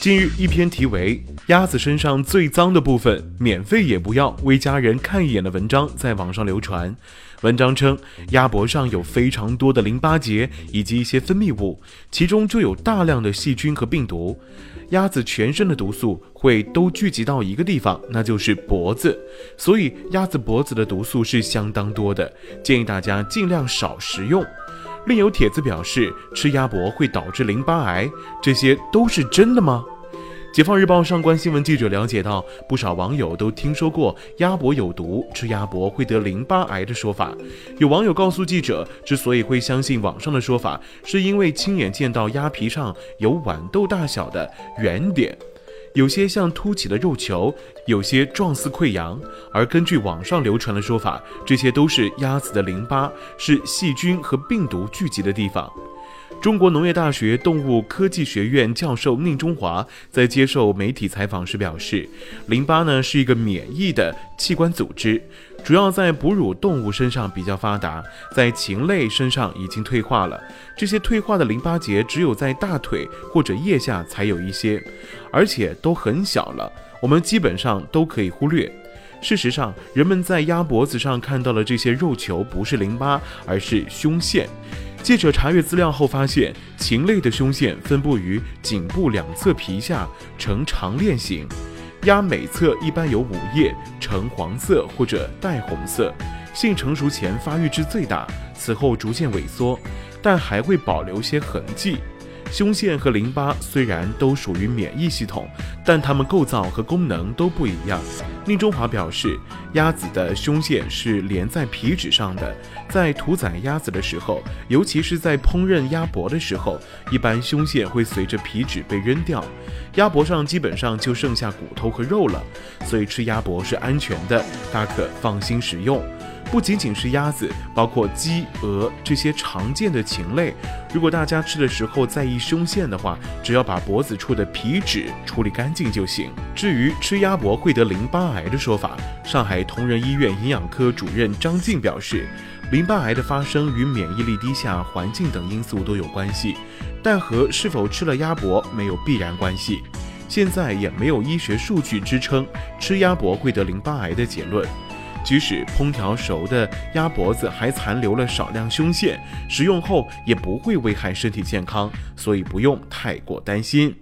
近日，一篇题为“鸭子身上最脏的部分，免费也不要，为家人看一眼”的文章在网上流传。文章称，鸭脖上有非常多的淋巴结以及一些分泌物，其中就有大量的细菌和病毒。鸭子全身的毒素会都聚集到一个地方，那就是脖子，所以鸭子脖子的毒素是相当多的，建议大家尽量少食用。另有帖子表示，吃鸭脖会导致淋巴癌，这些都是真的吗？解放日报上官新闻记者了解到，不少网友都听说过鸭脖有毒，吃鸭脖会得淋巴癌的说法。有网友告诉记者，之所以会相信网上的说法，是因为亲眼见到鸭皮上有豌豆大小的圆点。有些像凸起的肉球，有些状似溃疡。而根据网上流传的说法，这些都是鸭子的淋巴，是细菌和病毒聚集的地方。中国农业大学动物科技学院教授宁中华在接受媒体采访时表示，淋巴呢是一个免疫的器官组织，主要在哺乳动物身上比较发达，在禽类身上已经退化了。这些退化的淋巴结只有在大腿或者腋下才有一些，而且都很小了，我们基本上都可以忽略。事实上，人们在鸭脖子上看到的这些肉球不是淋巴，而是胸腺。记者查阅资料后发现，禽类的胸腺分布于颈部两侧皮下，呈长链形。鸭每侧一般有五叶，呈黄色或者带红色。性成熟前发育至最大，此后逐渐萎缩，但还会保留些痕迹。胸腺和淋巴虽然都属于免疫系统，但它们构造和功能都不一样。宁中华表示，鸭子的胸腺是连在皮脂上的，在屠宰鸭子的时候，尤其是在烹饪鸭脖的时候，一般胸腺会随着皮脂被扔掉，鸭脖上基本上就剩下骨头和肉了，所以吃鸭脖是安全的，大可放心食用。不仅仅是鸭子，包括鸡、鹅这些常见的禽类，如果大家吃的时候在意胸腺的话，只要把脖子处的皮脂处理干净就行。至于吃鸭脖会得淋巴癌的说法，上海同仁医院营养科主任张静表示，淋巴癌的发生与免疫力低下、环境等因素都有关系，但和是否吃了鸭脖没有必然关系。现在也没有医学数据支撑吃鸭脖会得淋巴癌的结论。即使烹调熟的鸭脖子还残留了少量胸腺，食用后也不会危害身体健康，所以不用太过担心。